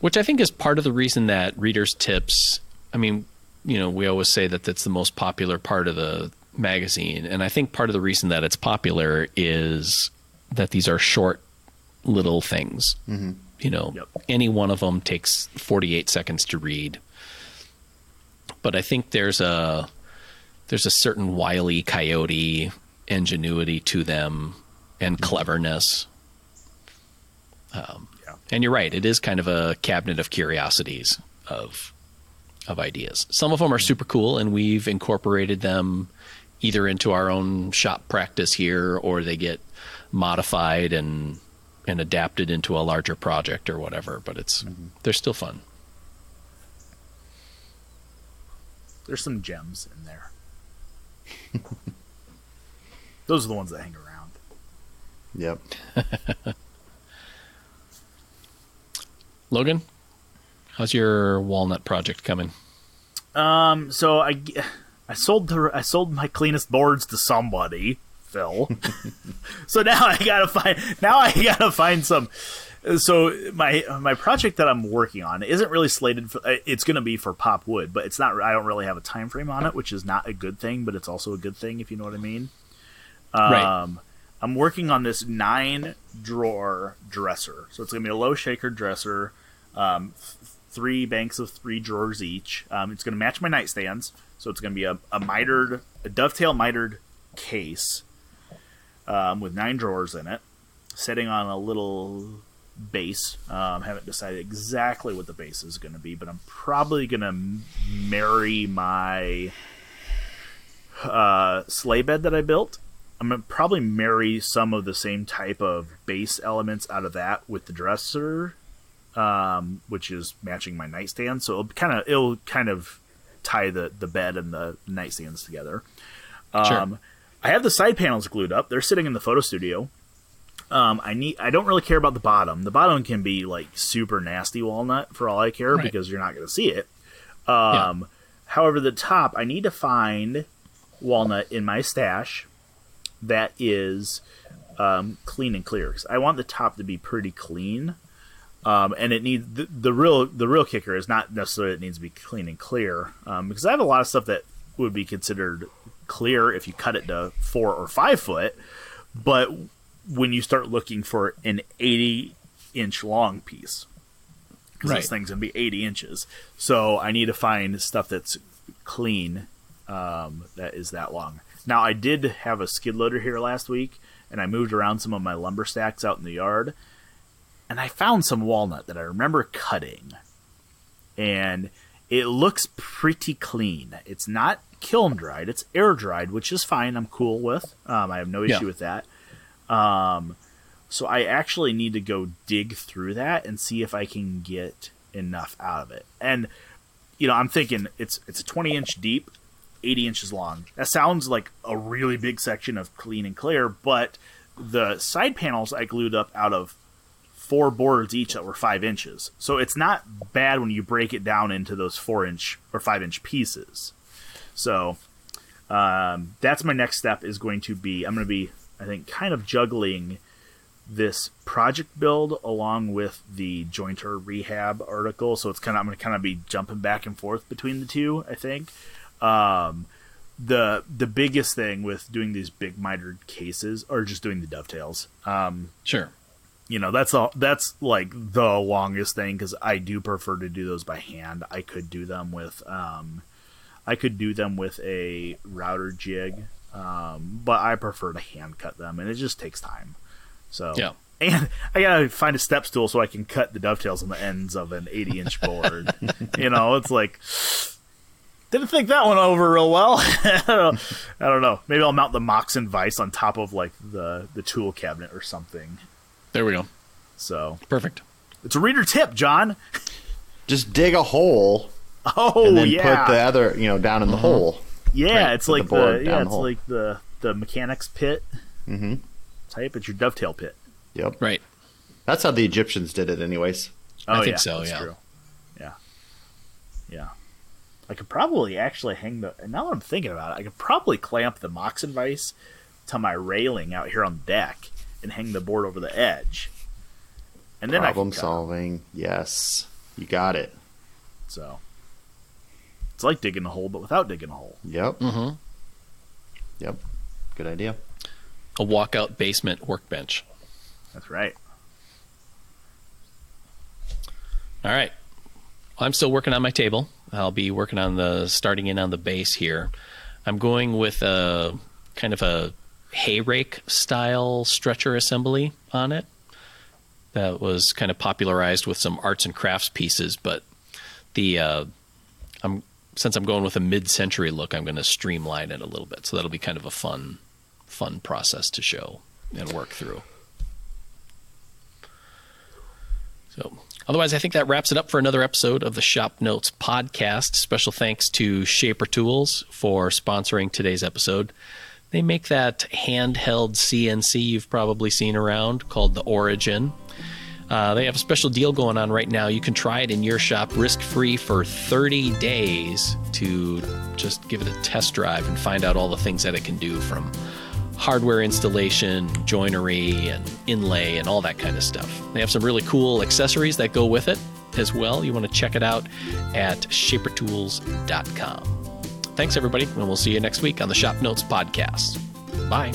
Which I think is part of the reason that readers' tips. I mean, you know, we always say that that's the most popular part of the magazine, and I think part of the reason that it's popular is that these are short, little things. Mm-hmm. You know, Yep. any one of them takes forty-eight seconds to read. But I think there's a there's a certain wily coyote ingenuity to them and cleverness. Um, Yeah. and you're right; it is kind of a cabinet of curiosities of of ideas. Some of them are super cool, and we've incorporated them either into our own shop practice here, or they get modified and and adapted into a larger project or whatever. But it's they're still fun. There's some gems in there. Those are the ones that hang around. yep. Logan, how's your walnut project coming? Um, so I, g- I sold the I sold my cleanest boards to somebody, Phil. so now I gotta find now I gotta find some. So my my project that I'm working on isn't really slated for. uh, It's gonna be for pop wood, but it's not. I don't really have a time frame on it, which is not a good thing, but it's also a good thing if you know what I mean. Right. Um, I'm working on this nine drawer dresser. So it's to be a low shaker dresser, um, th- three banks of three drawers each. Um, it's to match my nightstands. So it's going to be a, a mitered, a dovetail mitered case um, with nine drawers in it, sitting on a little base. Um, haven't decided exactly what the base is going to be, but I'm probably going to marry my uh, sleigh bed that I built. I'm gonna probably marry some of the same type of base elements out of that with the dresser, um, which is matching my nightstand. So it'll kind of it'll kind of tie the the bed and the nightstands together. Sure. I have the side panels glued up. They're sitting in the photo studio. Um, I need. I don't really care about the bottom. The bottom can be like super nasty walnut for all I care Right. because you're not going to see it. Um, However, the top, I need to find walnut in my stash that is um, clean and clear. 'Cause I want the top to be pretty clean, um, and it needs the, the real the real kicker is not necessarily it needs to be clean and clear um, because I have a lot of stuff that would be considered clear if you cut it to four or five foot, but when you start looking for an eighty inch long piece, because Right. this thing's gonna be eighty inches, so I need to find stuff that's clean um, that is that long. Now I did have a skid loader here last week, and I moved around some of my lumber stacks out in the yard, and I found some walnut that I remember cutting, and it looks pretty clean. It's not kiln dried; it's air dried, which is fine. I'm cool with. Um, I have no issue Yeah. with that. Um, so I actually need to go dig through that and see if I can get enough out of it. And you know, I'm thinking it's it's a 20 inch deep, 80 inches long. That sounds like a really big section of clean and clear, but the side panels I glued up out of four boards each that were five inches. So it's not bad when you break it down into those four inch or five inch pieces. So um, that's my next step is going to be I'm going to be I think kind of juggling this project build along with the jointer rehab article. So it's kind of I'm going to kind of be jumping back and forth between the two. I think um, the the biggest thing with doing these big mitered cases or just doing the dovetails. Um, Sure. you know that's all that's like the longest thing because I do prefer to do those by hand. I could do them with um, I could do them with a router jig, um, but I prefer to hand cut them, and it just takes time. So Yeah. and I gotta find a step stool so I can cut the dovetails on the ends of an 80 inch board. you know, it's like didn't think that one over real well. I don't I don't know. Maybe I'll mount the Moxon vise on top of like the the tool cabinet or something. There we go. So Perfect. it's a reader tip, John. Just dig a hole Oh and then yeah, put the other, you know, down in the hole. yeah. right, it's put the like the, yeah, down the it's like the the mechanics pit Mm-hmm. type. It's your dovetail pit. Yep. Right. That's how the Egyptians did it, anyways. Oh, I think yeah, so, that's yeah. True. Yeah. Yeah. I could probably actually hang the. Now that I'm thinking about it, I could probably clamp the Moxon vise to my railing out here on the deck and hang the board over the edge. And then Problem I can cut. solving. Yes. You got it. So it's like digging a hole, but without digging a hole. Yep. Mm-hmm. Yep. Good idea. A walkout basement workbench. That's right. All right. I'm still working on my table. I'll be working on the starting in on the base here. I'm going with a kind of a hay rake style stretcher assembly on it. That was kind of popularized with some arts and crafts pieces, but the uh, I'm since I'm going with a mid-century look, I'm going to streamline it a little bit. So that'll be kind of a fun, fun process to show and work through. So, otherwise, I think that wraps it up for another episode of the Shop Notes podcast. Special thanks to Shaper Tools for sponsoring today's episode. They make that handheld CNC you've probably seen around called the Origin. Uh, they have a special deal going on right now. You can try it in your shop risk free for 30 days to just give it a test drive and find out all the things that it can do from hardware installation, joinery, and inlay, and all that kind of stuff. They have some really cool accessories that go with it as well. You want to check it out at shapertools.com. Thanks, everybody, and we'll see you next week on the Shop Notes Podcast. Bye.